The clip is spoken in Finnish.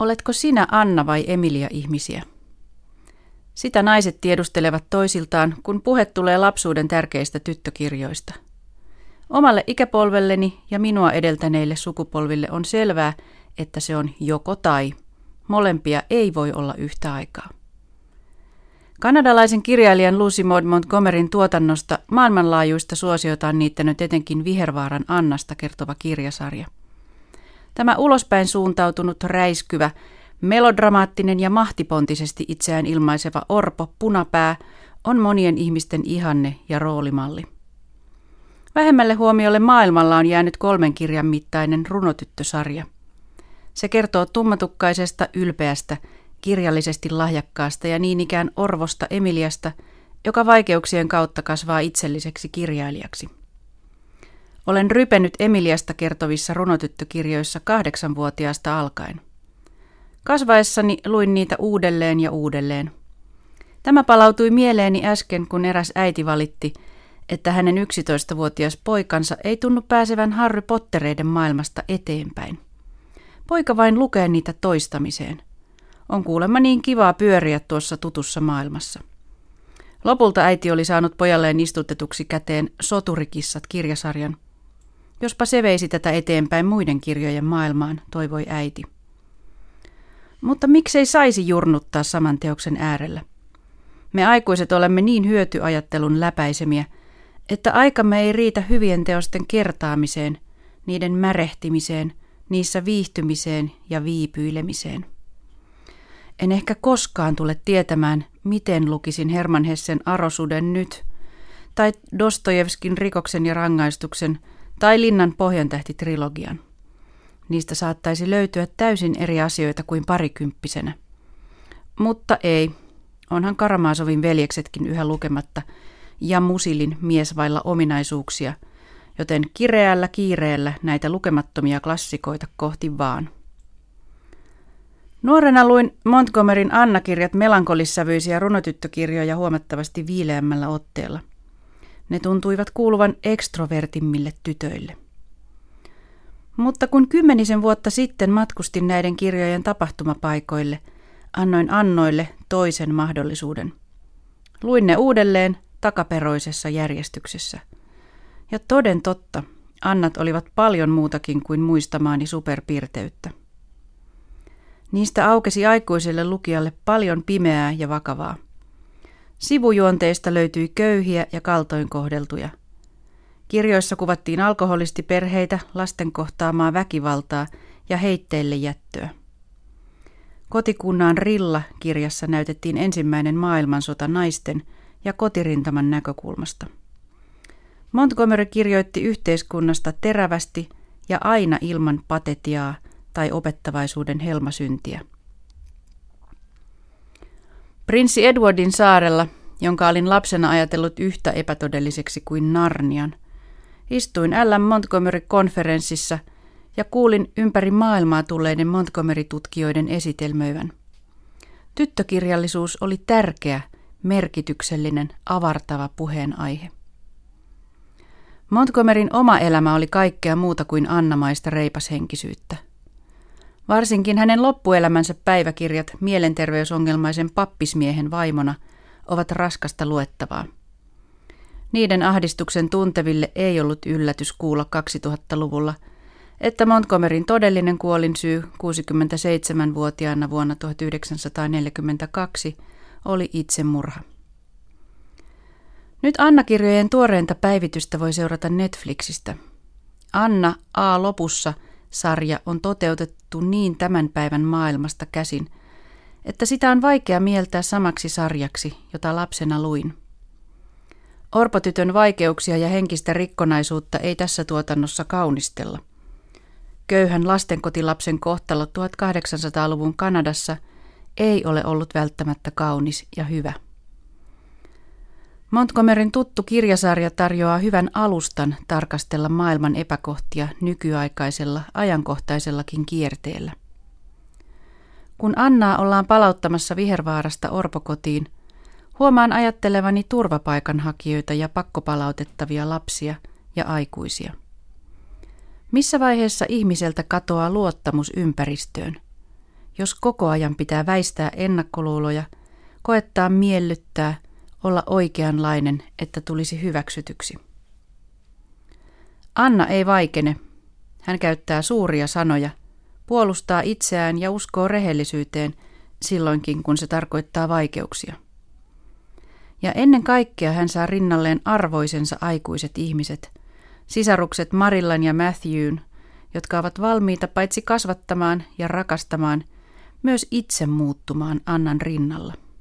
Oletko sinä Anna vai Emilia ihmisiä? Sitä naiset tiedustelevat toisiltaan, kun puhe tulee lapsuuden tärkeistä tyttökirjoista. Omalle ikäpolvelleni ja minua edeltäneille sukupolville on selvää, että se on joko tai. Molempia ei voi olla yhtä aikaa. Kanadalaisen kirjailijan Lucy Maud Montgomeryn tuotannosta maailmanlaajuista suosiota on niittänyt etenkin Vihervaaran Annasta kertova kirjasarja. Tämä ulospäin suuntautunut räiskyvä, melodramaattinen ja mahtipontisesti itseään ilmaiseva orpo punapää on monien ihmisten ihanne ja roolimalli. Vähemmälle huomiolle maailmalla on jäänyt kolmen kirjan mittainen runotyttösarja. Se kertoo tummatukkaisesta, ylpeästä kirjallisesti lahjakkaasta ja niin ikään orvosta Emiliasta, joka vaikeuksien kautta kasvaa itselliseksi kirjailijaksi. Olen rypenyt Emiliasta kertovissa runotyttökirjoissa kahdeksanvuotiaasta alkaen. Kasvaessani luin niitä uudelleen ja uudelleen. Tämä palautui mieleeni äsken, kun eräs äiti valitti, että hänen 11-vuotias poikansa ei tunnu pääsevän Harry Pottereiden maailmasta eteenpäin. Poika vain lukee niitä toistamiseen – on kuulemma niin kivaa pyöriä tuossa tutussa maailmassa. Lopulta äiti oli saanut pojalleen istutetuksi käteen Soturikissat kirjasarjan. Jospa se veisi tätä eteenpäin muiden kirjojen maailmaan, toivoi äiti. Mutta miksei saisi jurnuttaa saman teoksen äärellä? Me aikuiset olemme niin hyötyajattelun läpäisemiä, että aikamme ei riitä hyvien teosten kertaamiseen, niiden märehtimiseen, niissä viihtymiseen ja viipyilemiseen. En ehkä koskaan tule tietämään, miten lukisin Herman Hessen Arosuden nyt, tai Dostojevskin rikoksen ja rangaistuksen, tai Linnan pohjantähti-trilogian. Niistä saattaisi löytyä täysin eri asioita kuin parikymppisenä. Mutta ei, onhan Karamaasovin veljeksetkin yhä lukematta, ja Musilin mies vailla ominaisuuksia, joten kireällä kiireellä näitä lukemattomia klassikoita kohti vaan. Nuorena luin Montgomeryn Anna-kirjat melankolissävyisiä runotyttökirjoja huomattavasti viileämmällä otteella. Ne tuntuivat kuuluvan ekstrovertimmille tytöille. Mutta kun kymmenisen vuotta sitten matkustin näiden kirjojen tapahtumapaikoille, annoin annoille toisen mahdollisuuden. Luin ne uudelleen takaperoisessa järjestyksessä. Ja toden totta, annat olivat paljon muutakin kuin muistamaani superpiirteyttä. Niistä aukesi aikuiselle lukijalle paljon pimeää ja vakavaa. Sivujuonteista löytyi köyhiä ja kaltoin kohdeltuja. Kirjoissa kuvattiin alkoholistiperheitä, lasten kohtaamaa väkivaltaa ja heitteille jättöä. Kotikunnan Rilla kirjassa näytettiin ensimmäinen maailmansota naisten ja kotirintaman näkökulmasta. Montgomery kirjoitti yhteiskunnasta terävästi ja aina ilman patetiaa – tai opettavaisuuden helmasyntiä. Prinssi Edwardin saarella, jonka olin lapsena ajatellut yhtä epätodelliseksi kuin Narnian, istuin L. Montgomery-konferenssissa ja kuulin ympäri maailmaa tulleiden Montgomery-tutkijoiden esitelmöivän. Tyttökirjallisuus oli tärkeä, merkityksellinen, avartava puheenaihe. Montgomeryn oma elämä oli kaikkea muuta kuin annamaista reipashenkisyyttä. Varsinkin hänen loppuelämänsä päiväkirjat mielenterveysongelmaisen pappismiehen vaimona ovat raskasta luettavaa. Niiden ahdistuksen tunteville ei ollut yllätys kuulla 2000-luvulla, että Montgomeryn todellinen kuolinsyy 67-vuotiaana vuonna 1942 oli itsemurha. Nyt Anna-kirjojen tuoreinta päivitystä voi seurata Netflixistä. Anna A. lopussa – sarja on toteutettu niin tämän päivän maailmasta käsin, että sitä on vaikea mieltää samaksi sarjaksi, jota lapsena luin. Orpotytön vaikeuksia ja henkistä rikkonaisuutta ei tässä tuotannossa kaunistella. Köyhän lastenkotilapsen kohtalo 1800-luvun Kanadassa ei ole ollut välttämättä kaunis ja hyvä. Montgomeryn tuttu kirjasarja tarjoaa hyvän alustan tarkastella maailman epäkohtia nykyaikaisella, ajankohtaisellakin kierteellä. Kun Annaa ollaan palauttamassa Vihervaarasta orpokotiin, huomaan ajattelevani turvapaikanhakijoita ja pakkopalautettavia lapsia ja aikuisia. Missä vaiheessa ihmiseltä katoaa luottamus ympäristöön? jos koko ajan pitää väistää ennakkoluuloja, koettaa miellyttää, olla oikeanlainen, että tulisi hyväksytyksi. Anna ei vaikene. Hän käyttää suuria sanoja, puolustaa itseään ja uskoo rehellisyyteen silloinkin, kun se tarkoittaa vaikeuksia. Ja ennen kaikkea hän saa rinnalleen arvoisensa aikuiset ihmiset, sisarukset Marillan ja Matthewn, jotka ovat valmiita paitsi kasvattamaan ja rakastamaan, myös itse muuttumaan Annan rinnalla.